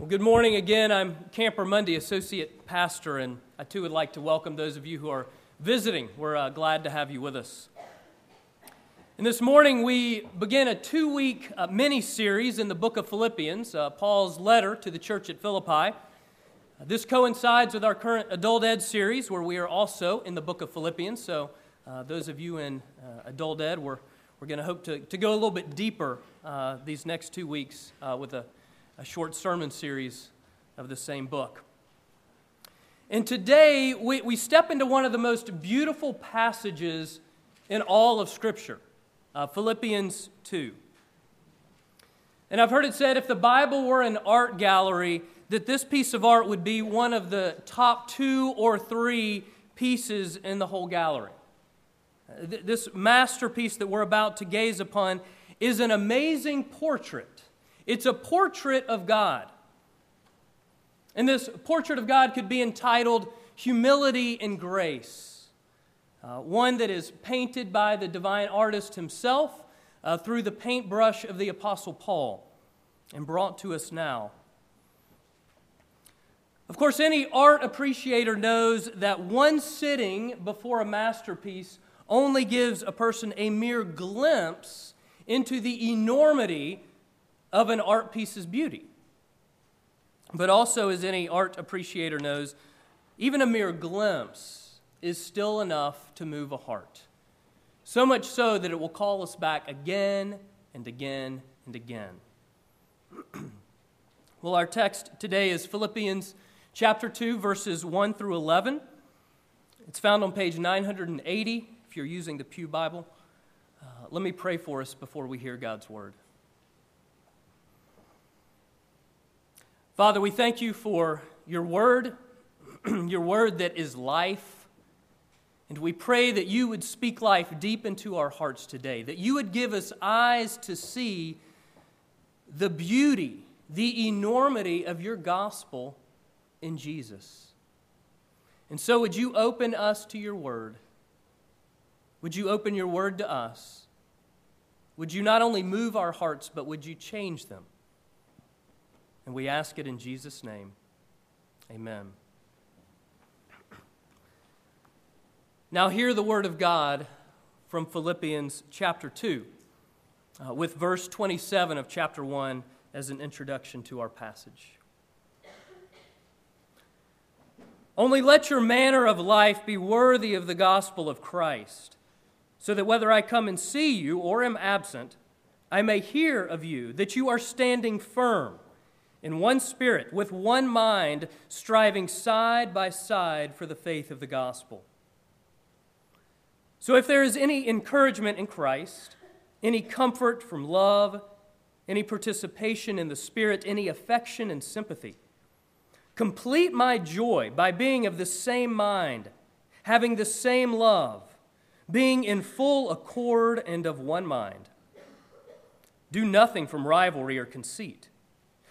Well, good morning again. I'm Camper Monday, Associate Pastor, and I too would like to welcome those of you who are visiting. We're uh, glad to have you with us. And this morning we begin a two week uh, mini series in the book of Philippians, uh, Paul's letter to the church at Philippi. Uh, this coincides with our current adult ed series, where we are also in the book of Philippians. So, uh, those of you in uh, adult ed, we're, we're going to hope to, go a little bit deeper these next two weeks with a a short sermon series of the same book. And today we, we step into one of the most beautiful passages in all of Scripture uh, Philippians 2. And I've heard it said if the Bible were an art gallery, that this piece of art would be one of the top two or three pieces in the whole gallery. This masterpiece that we're about to gaze upon is an amazing portrait it's a portrait of God. And this portrait of God could be entitled Humility and Grace, uh, one that is painted by the divine artist himself uh, through the paintbrush of the Apostle Paul and brought to us now. Of course, any art appreciator knows that one sitting before a masterpiece only gives a person a mere glimpse into the enormity of an art piece's beauty. But also, as any art appreciator knows, even a mere glimpse is still enough to move a heart. So much so that it will call us back again and again and again. well, our text today is Philippians chapter 2, verses 1 through 11. It's found on page 980 if you're using the Pew Bible. Uh, let me pray for us before we hear God's word. Father, we thank you for your word, your word that is life. And we pray that you would speak life deep into our hearts today, that you would give us eyes to see the beauty, the enormity of your gospel in Jesus. And so, would you open us to your word? Would you open your word to us? Would you not only move our hearts, but would you change them? And we ask it in Jesus' name. Amen. Now, hear the word of God from Philippians chapter 2, uh, with verse 27 of chapter 1 as an introduction to our passage. Only let your manner of life be worthy of the gospel of Christ, so that whether I come and see you or am absent, I may hear of you that you are standing firm in one spirit, with one mind, striving side by side for the faith of the gospel. So, if there is any encouragement in Christ, any comfort from love, any participation in the Spirit, any affection and sympathy, complete my joy by being of the same mind, having the same love, being in full accord and of one mind. Do nothing from rivalry or conceit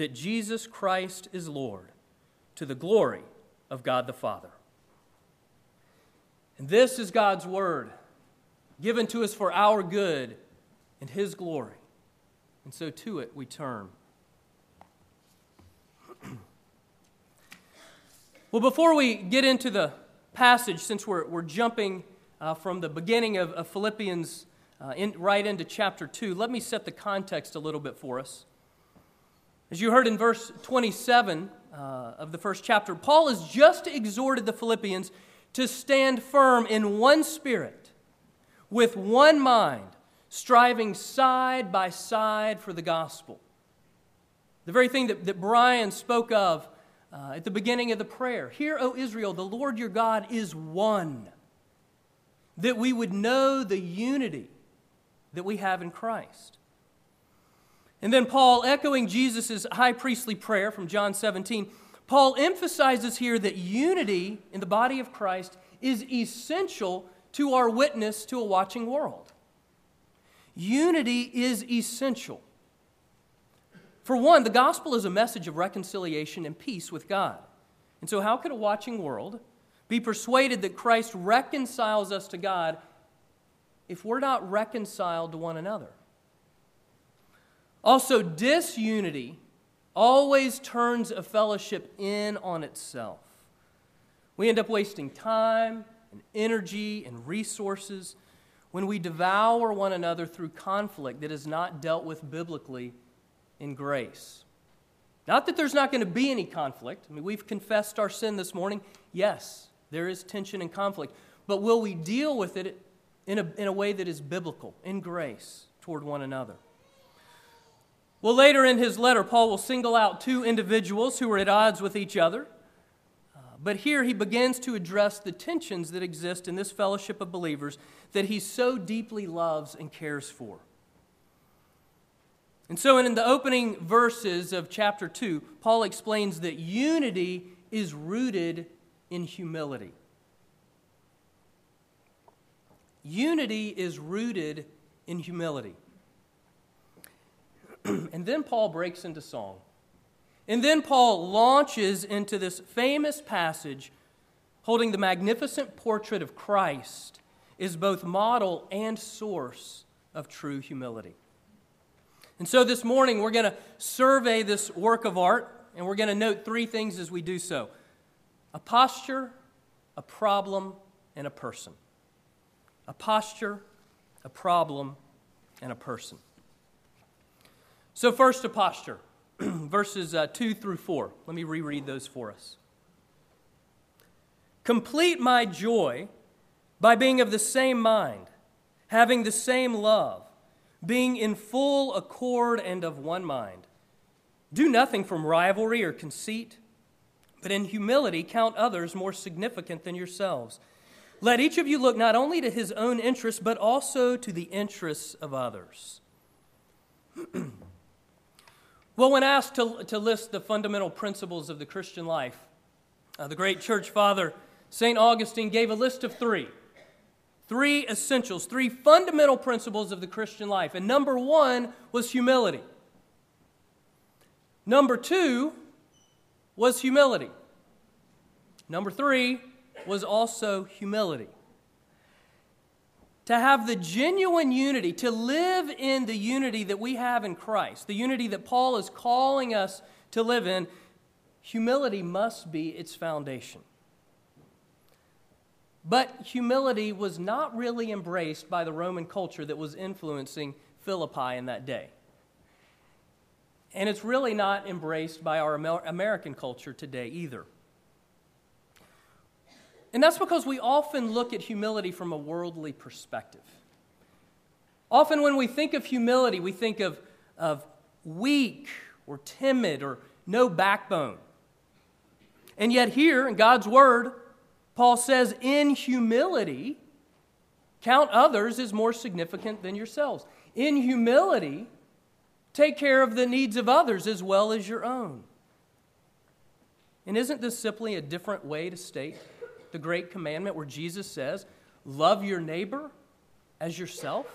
that Jesus Christ is Lord to the glory of God the Father. And this is God's word given to us for our good and His glory. And so to it we turn. well, before we get into the passage, since we're, we're jumping uh, from the beginning of, of Philippians uh, in, right into chapter 2, let me set the context a little bit for us. As you heard in verse 27, uh, of the first chapter, Paul has just exhorted the Philippians to stand firm in one spirit, with one mind, striving side by side for the gospel. The very thing that, that Brian spoke of uh, at the beginning of the prayer Hear, O Israel, the Lord your God is one. That we would know the unity that we have in Christ. And then Paul, echoing Jesus' high priestly prayer from John 17, Paul emphasizes here that unity in the body of Christ is essential to our witness to a watching world. Unity is essential. For one, the gospel is a message of reconciliation and peace with God. And so, how could a watching world be persuaded that Christ reconciles us to God if we're not reconciled to one another? Also, disunity always turns a fellowship in on itself. We end up wasting time and energy and resources when we devour one another through conflict that is not dealt with biblically in grace. Not that there's not going to be any conflict. I mean, we've confessed our sin this morning. Yes, there is tension and conflict. But will we deal with it in a, in a way that is biblical, in grace, toward one another? Well, later in his letter, Paul will single out two individuals who are at odds with each other. Uh, but here he begins to address the tensions that exist in this fellowship of believers that he so deeply loves and cares for. And so, in the opening verses of chapter 2, Paul explains that unity is rooted in humility. Unity is rooted in humility. and then Paul breaks into song. And then Paul launches into this famous passage holding the magnificent portrait of Christ is both model and source of true humility. And so this morning we're going to survey this work of art and we're going to note three things as we do so a posture, a problem, and a person. A posture, a problem, and a person. So, first, a posture, verses uh, 2 through 4. Let me reread those for us. Complete my joy by being of the same mind, having the same love, being in full accord and of one mind. Do nothing from rivalry or conceit, but in humility count others more significant than yourselves. Let each of you look not only to his own interests, but also to the interests of others. Well, when asked to, to list the fundamental principles of the Christian life, uh, the great church father, St. Augustine, gave a list of three. Three essentials, three fundamental principles of the Christian life. And number one was humility. Number two was humility. Number three was also humility to have the genuine unity, to live in the unity that we have in Christ, the unity that Paul is calling us to live in, humility must be its foundation. But humility was not really embraced by the Roman culture that was influencing Philippi in that day. And it's really not embraced by our American culture today either. And that's because we often look at humility from a worldly perspective. Often, when we think of humility, we think of, of weak or timid or no backbone. And yet, here in God's Word, Paul says, in humility, count others as more significant than yourselves. In humility, take care of the needs of others as well as your own. And isn't this simply a different way to state the great commandment where Jesus says, Love your neighbor as yourself?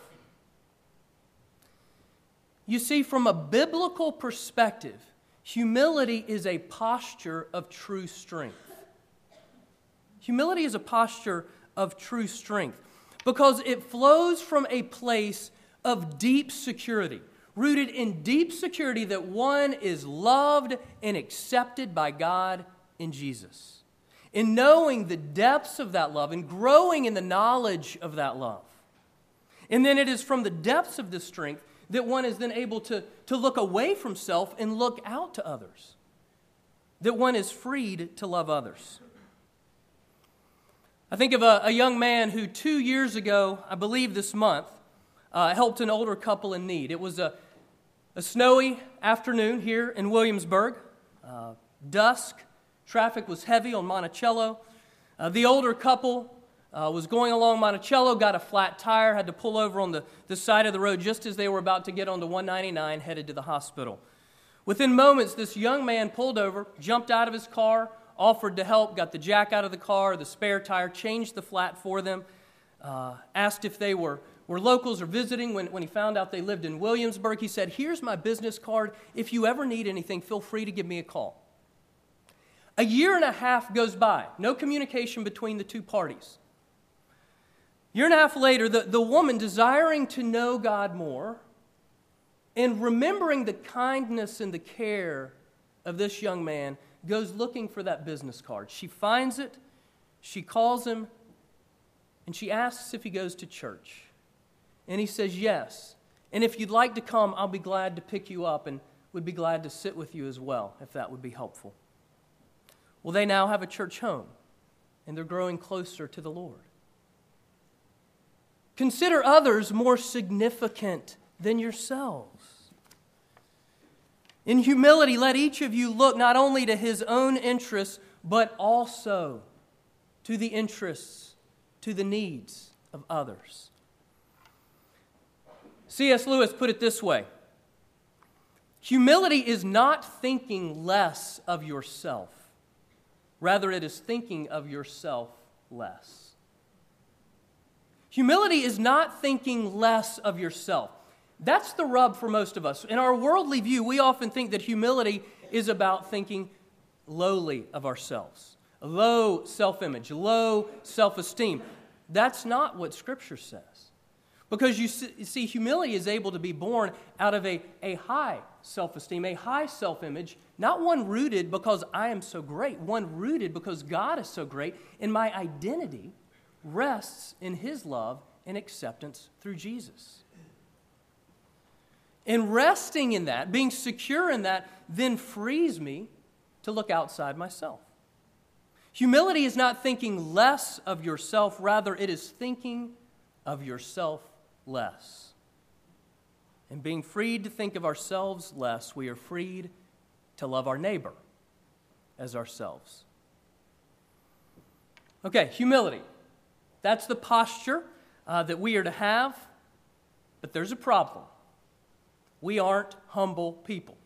You see, from a biblical perspective, humility is a posture of true strength. Humility is a posture of true strength because it flows from a place of deep security, rooted in deep security that one is loved and accepted by God in Jesus in knowing the depths of that love and growing in the knowledge of that love. And then it is from the depths of this strength that one is then able to, to look away from self and look out to others. that one is freed to love others. I think of a, a young man who two years ago, I believe this month, uh, helped an older couple in need. It was a, a snowy afternoon here in Williamsburg, uh, dusk, traffic was heavy on Monticello. Uh, the older couple uh, was going along Monticello, got a flat tire, had to pull over on the, the side of the road just as they were about to get onto 199 headed to the hospital. Within moments, this young man pulled over, jumped out of his car, offered to help, got the jack out of the car, the spare tire, changed the flat for them, uh, asked if they were, were locals or visiting. When, when he found out they lived in Williamsburg, he said, Here's my business card. If you ever need anything, feel free to give me a call. A year and a half goes by, no communication between the two parties. Year and a half later, the, the woman, desiring to know God more and remembering the kindness and the care of this young man, goes looking for that business card. She finds it, she calls him, and she asks if he goes to church. And he says, Yes. And if you'd like to come, I'll be glad to pick you up and would be glad to sit with you as well, if that would be helpful. Well, they now have a church home, and they're growing closer to the Lord. Consider others more significant than yourselves. In humility, let each of you look not only to his own interests, but also to the interests, to the needs of others. C.S. Lewis put it this way Humility is not thinking less of yourself, rather, it is thinking of yourself less. Humility is not thinking less of yourself. That's the rub for most of us. In our worldly view, we often think that humility is about thinking lowly of ourselves, low self image, low self esteem. That's not what Scripture says. Because you see, humility is able to be born out of a, a high self esteem, a high self image, not one rooted because I am so great, one rooted because God is so great, and my identity rests in His love and acceptance through Jesus. And resting in that, being secure in that, then frees me to look outside myself. Humility is not thinking less of yourself, rather, it is thinking of yourself less. And being freed to think of ourselves less, we are freed to love our neighbor as ourselves. Okay, humility. That's the posture uh, that we are to have, but there's a problem we aren't humble people.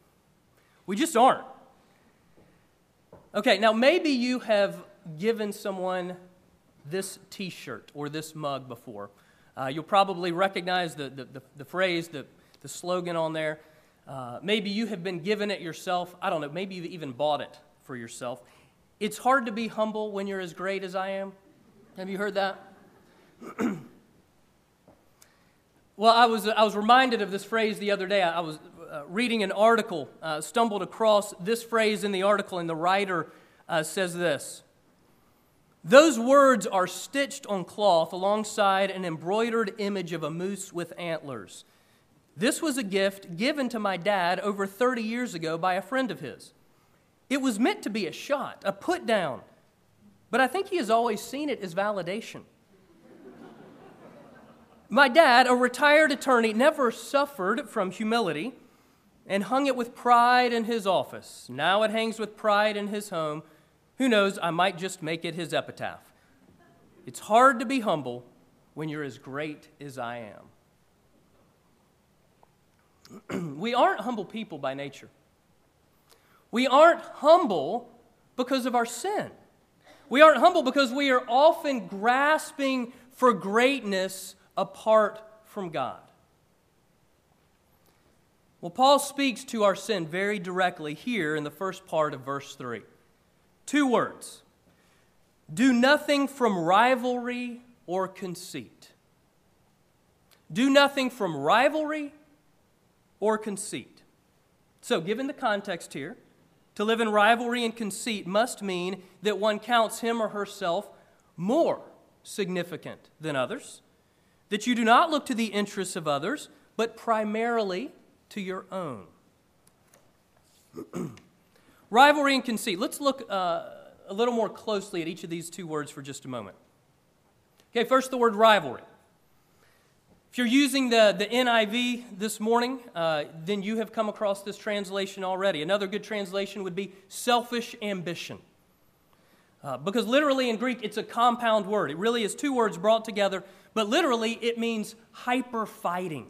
We just aren't. Okay, now maybe you have given someone this t shirt or this mug before. Uh, you'll probably recognize the, the, the, the, phrase, the, the slogan on there. Uh, maybe you have been given it yourself. I don't know, maybe you even bought it for yourself. It's hard to be humble when you're as great as I am. Have you heard that? Well, I was, I was reminded of this phrase the other day. I was uh, reading an article, stumbled across this phrase in the article, and the writer uh, says this Those words are stitched on cloth alongside an embroidered image of a moose with antlers. This was a gift given to my dad over 30 years ago by a friend of his. It was meant to be a shot, a put down, but I think he has always seen it as validation. My dad, a retired attorney, never suffered from humility and hung it with pride in his office. Now it hangs with pride in his home. Who knows, I might just make it his epitaph. It's hard to be humble when you're as great as I am. we aren't humble people by nature. We aren't humble because of our sin. We aren't humble because we are often grasping for greatness apart from God. Well, Paul speaks to our sin very directly here in the first part of verse 3. Two words do nothing from rivalry or conceit. Do nothing from rivalry or conceit. So, given the context here, to live in rivalry and conceit must mean that one counts him or herself more significant than others that you do not look to the interests of others, but primarily to your own. Rivalry and conceit. Let's look uh, a little more closely at each of these two words for just a moment. Okay, first the word rivalry. If you're using the, the NIV this morning, uh, then you have come across this translation already. Another good translation would be selfish ambition. Uh, because literally in Greek, it's a compound word. It really is two words brought together, but literally it means hyper fighting.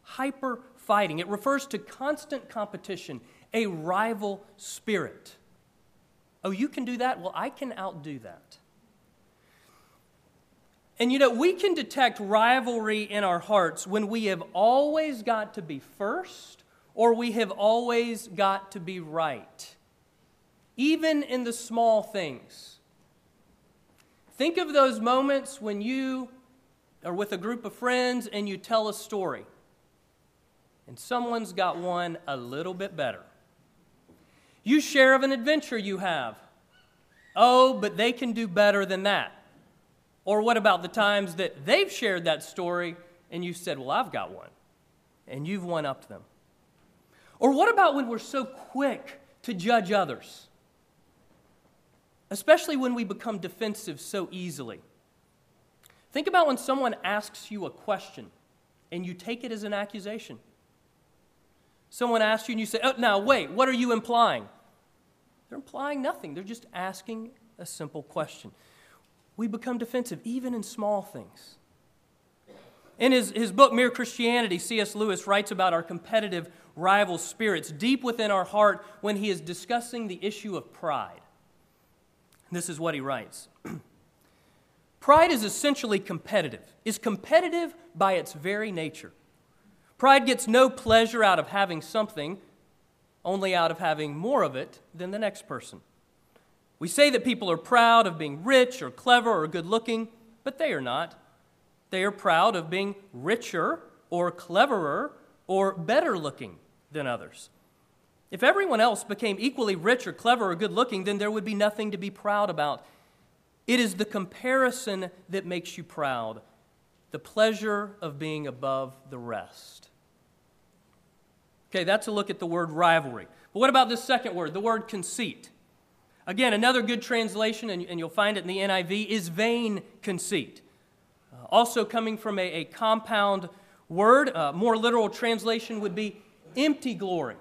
Hyper fighting. It refers to constant competition, a rival spirit. Oh, you can do that? Well, I can outdo that. And you know, we can detect rivalry in our hearts when we have always got to be first or we have always got to be right, even in the small things. Think of those moments when you are with a group of friends and you tell a story, and someone's got one a little bit better. You share of an adventure you have. Oh, but they can do better than that. Or what about the times that they've shared that story and you said, Well, I've got one, and you've one upped them? Or what about when we're so quick to judge others? Especially when we become defensive so easily. Think about when someone asks you a question and you take it as an accusation. Someone asks you and you say, Oh, now wait, what are you implying? They're implying nothing, they're just asking a simple question we become defensive, even in small things. In his, his book, Mere Christianity, C.S. Lewis writes about our competitive rival spirits deep within our heart when he is discussing the issue of pride. This is what he writes Pride is essentially competitive, is competitive by its very nature. Pride gets no pleasure out of having something, only out of having more of it than the next person. We say that people are proud of being rich or clever or good looking, but they are not. They are proud of being richer or cleverer or better looking than others. If everyone else became equally rich or clever or good looking, then there would be nothing to be proud about. It is the comparison that makes you proud, the pleasure of being above the rest. Okay, that's a look at the word rivalry. But what about this second word, the word conceit? Again, another good translation, and, and you'll find it in the NIV, is vain conceit. Uh, also, coming from a, a compound word, uh, more literal translation would be empty glory.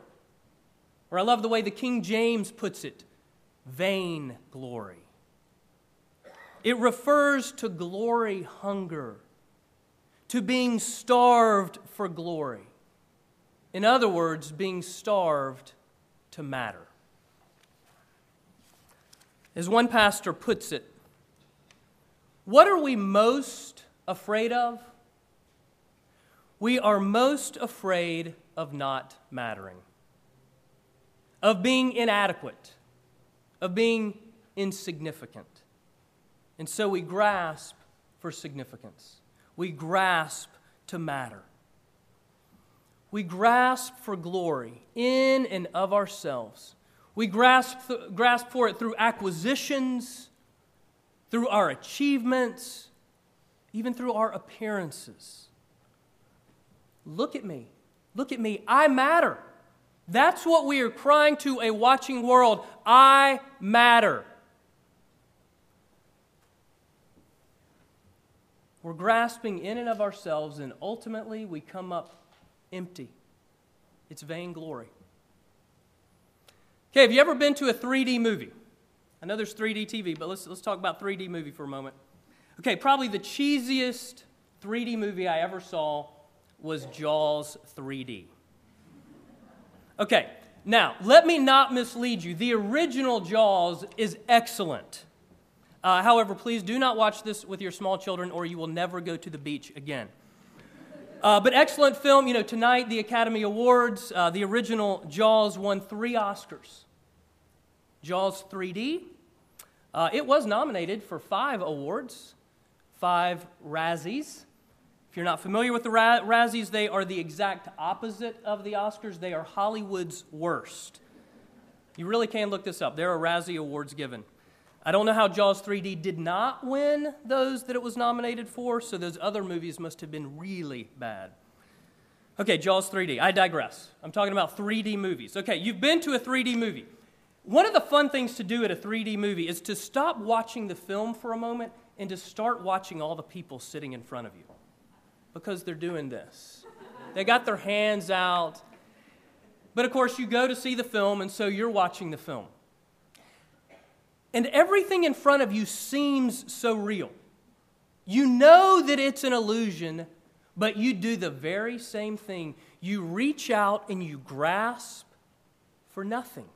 Or I love the way the King James puts it vain glory. It refers to glory hunger, to being starved for glory. In other words, being starved to matter. As one pastor puts it, what are we most afraid of? We are most afraid of not mattering, of being inadequate, of being insignificant. And so we grasp for significance. We grasp to matter. We grasp for glory in and of ourselves. We grasp, grasp for it through acquisitions, through our achievements, even through our appearances. Look at me. Look at me. I matter. That's what we are crying to a watching world. I matter. We're grasping in and of ourselves, and ultimately we come up empty. It's vainglory. Okay, have you ever been to a 3D movie? I know there's 3D TV, but let's, let's talk about 3D movie for a moment. Okay, probably the cheesiest 3D movie I ever saw was Jaws 3D. Okay, now let me not mislead you. The original Jaws is excellent. Uh, however, please do not watch this with your small children or you will never go to the beach again. Uh, but excellent film. You know, tonight, the Academy Awards, uh, the original Jaws won three Oscars. Jaws 3D, uh, it was nominated for five awards, five Razzies. If you're not familiar with the Ra- Razzies, they are the exact opposite of the Oscars. They are Hollywood's worst. You really can look this up. There are Razzie Awards given. I don't know how Jaws 3D did not win those that it was nominated for, so those other movies must have been really bad. Okay, Jaws 3D. I digress. I'm talking about 3D movies. Okay, you've been to a 3D movie. One of the fun things to do at a 3D movie is to stop watching the film for a moment and to start watching all the people sitting in front of you because they're doing this. They got their hands out. But of course, you go to see the film, and so you're watching the film. And everything in front of you seems so real. You know that it's an illusion, but you do the very same thing. You reach out and you grasp for nothing,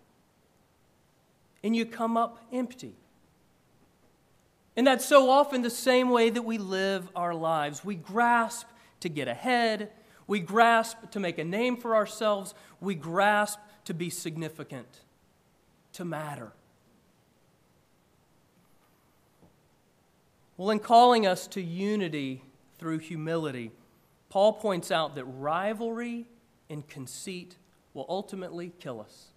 and you come up empty. And that's so often the same way that we live our lives. We grasp to get ahead, we grasp to make a name for ourselves, we grasp to be significant, to matter. Well, in calling us to unity through humility, Paul points out that rivalry and conceit will ultimately kill us.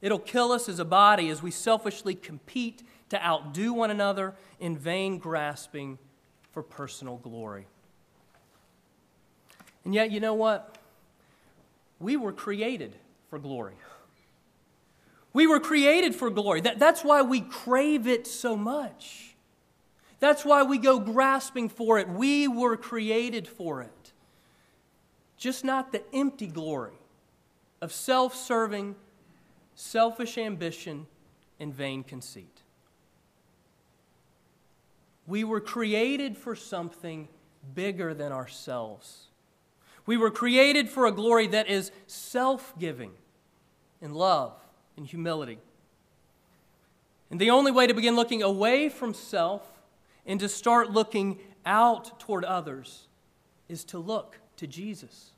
It'll kill us as a body as we selfishly compete to outdo one another in vain grasping for personal glory. And yet, you know what? We were created for glory. We were created for glory. That, that's why we crave it so much. That's why we go grasping for it. We were created for it. Just not the empty glory of self serving, selfish ambition, and vain conceit. We were created for something bigger than ourselves. We were created for a glory that is self giving in love and humility. And the only way to begin looking away from self and to start looking out toward others is to look to Jesus.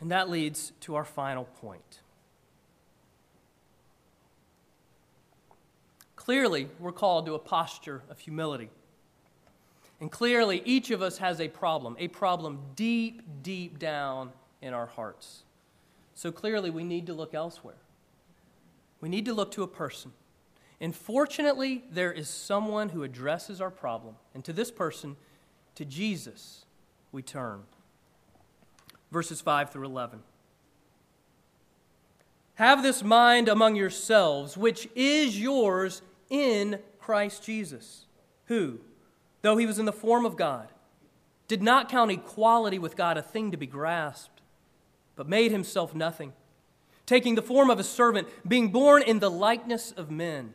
And that leads to our final point. Clearly, we're called to a posture of humility. And clearly, each of us has a problem, a problem deep, deep down in our hearts. So clearly, we need to look elsewhere. We need to look to a person. And fortunately, there is someone who addresses our problem. And to this person, to Jesus, we turn. Verses 5 through 11. Have this mind among yourselves, which is yours in Christ Jesus, who, though he was in the form of God, did not count equality with God a thing to be grasped, but made himself nothing, taking the form of a servant, being born in the likeness of men,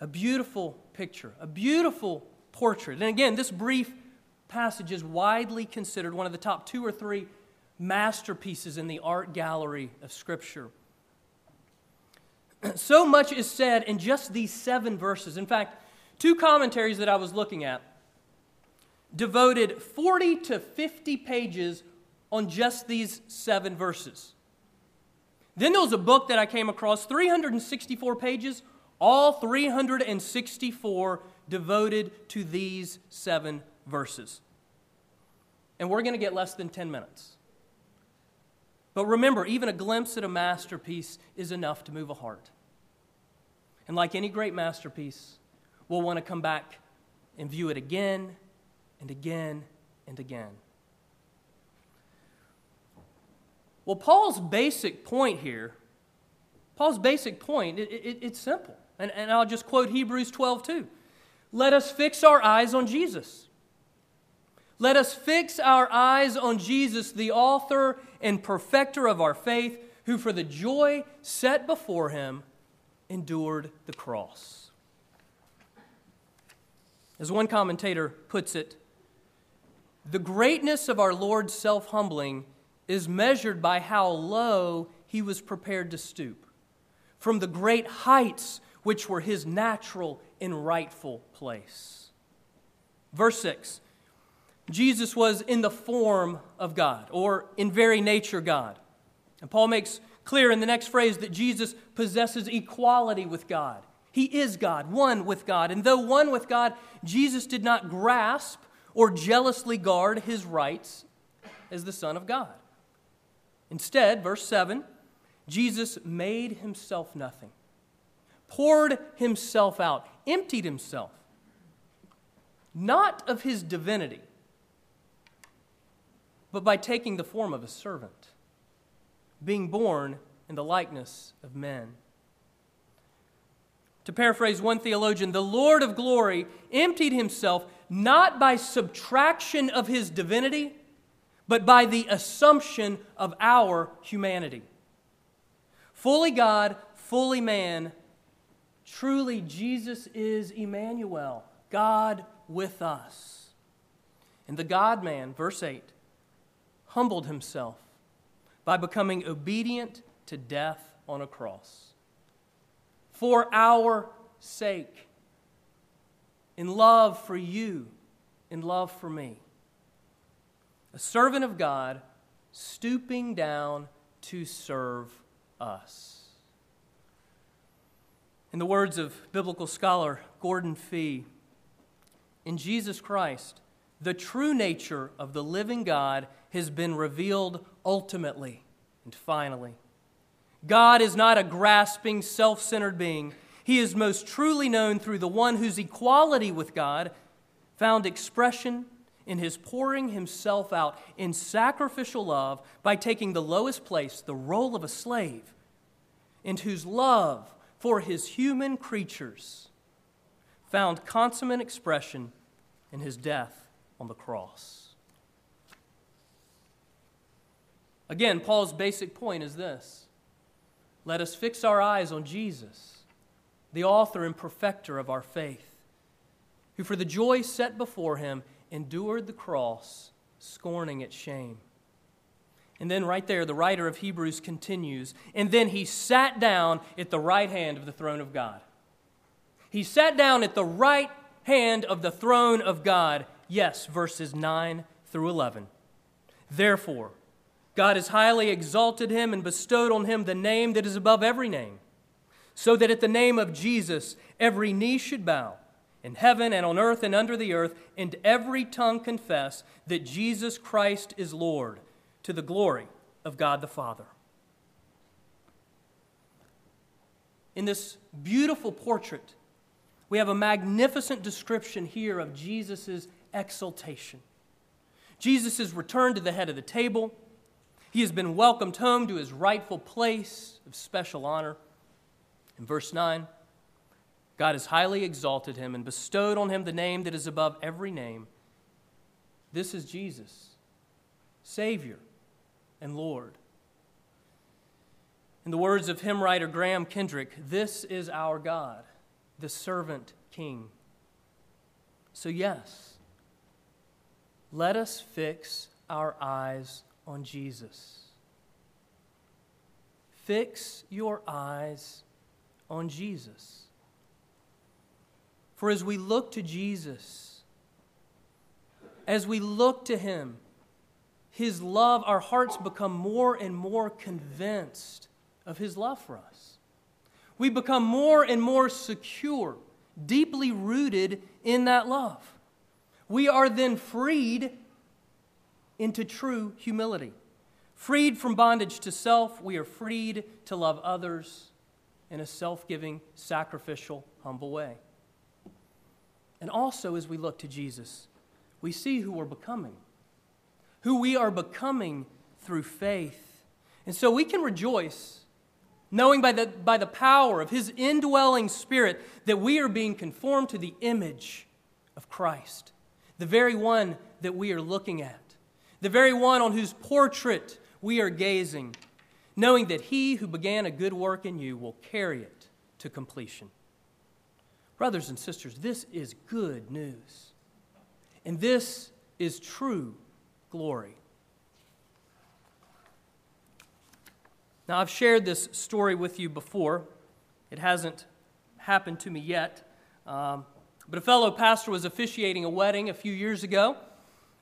A beautiful picture, a beautiful portrait. And again, this brief passage is widely considered one of the top two or three masterpieces in the art gallery of Scripture. so much is said in just these seven verses. In fact, two commentaries that I was looking at devoted 40 to 50 pages on just these seven verses. Then there was a book that I came across, 364 pages, all 364 devoted to these seven verses. And we're going to get less than 10 minutes. But remember, even a glimpse at a masterpiece is enough to move a heart. And like any great masterpiece, we'll want to come back and view it again and again and again. Well, Paul's basic point here, Paul's basic point, it, it, it's simple. And, and I'll just quote Hebrews 12 too. Let us fix our eyes on Jesus. Let us fix our eyes on Jesus, the author and perfecter of our faith, who for the joy set before him endured the cross. As one commentator puts it, the greatness of our Lord's self humbling is measured by how low he was prepared to stoop from the great heights which were his natural and rightful place. Verse 6 Jesus was in the form of God, or in very nature God. And Paul makes clear in the next phrase that Jesus possesses equality with God. He is God, one with God. And though one with God, Jesus did not grasp or jealously guard his rights as the Son of God. Instead, verse 7, Jesus made himself nothing, poured himself out, emptied himself, not of his divinity, but by taking the form of a servant, being born in the likeness of men. To paraphrase one theologian, the Lord of glory emptied himself not by subtraction of his divinity, but by the assumption of our humanity. Fully God, fully man, truly Jesus is Emmanuel, God with us. And the God man, verse 8, humbled himself by becoming obedient to death on a cross. For our sake, in love for you, in love for me. A servant of God stooping down to serve us. In the words of biblical scholar Gordon Fee, in Jesus Christ, the true nature of the living God has been revealed ultimately and finally. God is not a grasping, self centered being. He is most truly known through the one whose equality with God found expression in his pouring himself out in sacrificial love by taking the lowest place, the role of a slave, and whose love for his human creatures found consummate expression in his death on the cross. Again, Paul's basic point is this let us fix our eyes on Jesus, the author and perfecter of our faith, who for the joy set before him endured the cross, scorning its shame. And then, right there, the writer of Hebrews continues, and then he sat down at the right hand of the throne of God. He sat down at the right hand of the throne of God. Yes, verses 9 through 11. Therefore, God has highly exalted him and bestowed on him the name that is above every name, so that at the name of Jesus every knee should bow in heaven and on earth and under the earth, and every tongue confess that Jesus Christ is Lord, to the glory of God the Father. In this beautiful portrait, we have a magnificent description here of Jesus' exaltation. Jesus is returned to the head of the table. He has been welcomed home to his rightful place of special honor. In verse 9, God has highly exalted him and bestowed on him the name that is above every name. This is Jesus, Savior and Lord. In the words of hymn writer Graham Kendrick, this is our God, the servant king. So, yes, let us fix our eyes on Jesus. Fix your eyes on Jesus. For as we look to Jesus, as we look to Him, His love, our hearts become more and more convinced of His love for us. We become more and more secure, deeply rooted in that love. We are then freed into true humility. Freed from bondage to self, we are freed to love others in a self giving, sacrificial, humble way. And also, as we look to Jesus, we see who we're becoming, who we are becoming through faith. And so we can rejoice knowing by the, by the power of His indwelling Spirit that we are being conformed to the image of Christ, the very one that we are looking at, the very one on whose portrait we are gazing, knowing that He who began a good work in you will carry it to completion. Brothers and sisters, this is good news. And this is true glory. Now, I've shared this story with you before. It hasn't happened to me yet. Um, but a fellow pastor was officiating a wedding a few years ago.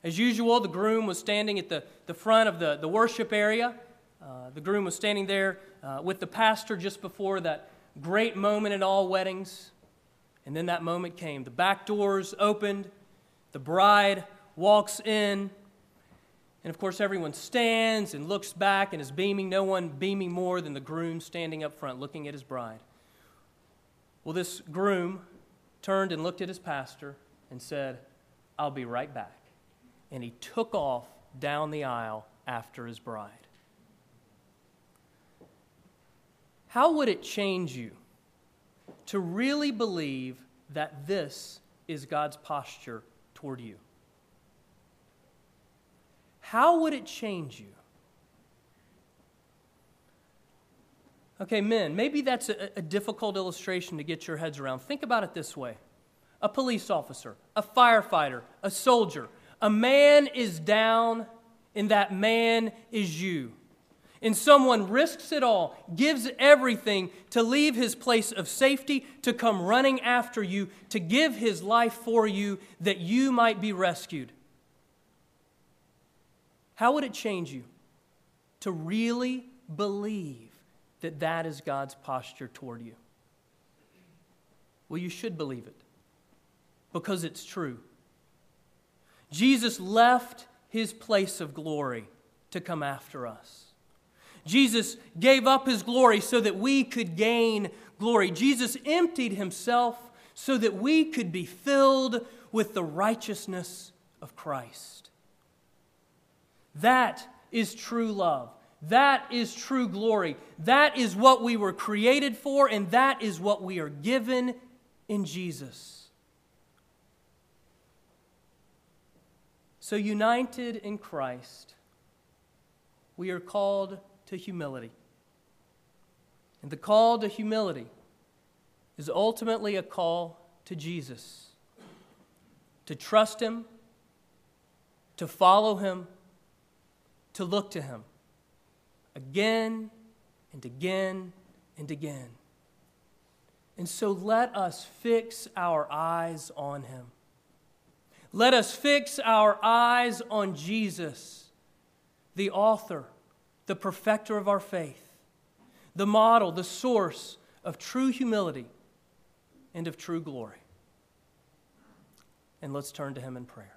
As usual, the groom was standing at the, the front of the, the worship area. Uh, the groom was standing there uh, with the pastor just before that great moment in all weddings. And then that moment came. The back doors opened, the bride walks in, and of course, everyone stands and looks back and is beaming, no one beaming more than the groom standing up front looking at his bride. Well, this groom turned and looked at his pastor and said, I'll be right back and he took off down the aisle after his bride. How would it change you to really believe that this is God's posture toward you? How would it change you? Okay, men, maybe that's a, a, difficult illustration to get your heads around. Think about it this way a police officer, a firefighter, a soldier, a man is down, and that man is you. And someone risks it all, gives everything to leave his place of safety, to come running after you, to give his life for you that you might be rescued. How would it change you to really believe that that is God's posture toward you? Well, you should believe it because it's true. Jesus left his place of glory to come after us. Jesus gave up his glory so that we could gain glory. Jesus emptied himself so that we could be filled with the righteousness of Christ. That is true love. That is true glory. That is what we were created for, and that is what we are given in Jesus. So, united in Christ, we are called to humility. And the call to humility is ultimately a call to Jesus to trust Him, to follow Him, to look to Him again and again and again. And so let us fix our eyes on Him. Let us fix our eyes on Jesus, the author, the perfecter of our faith, the model, the source of true humility and of true glory. And let's turn to him in prayer.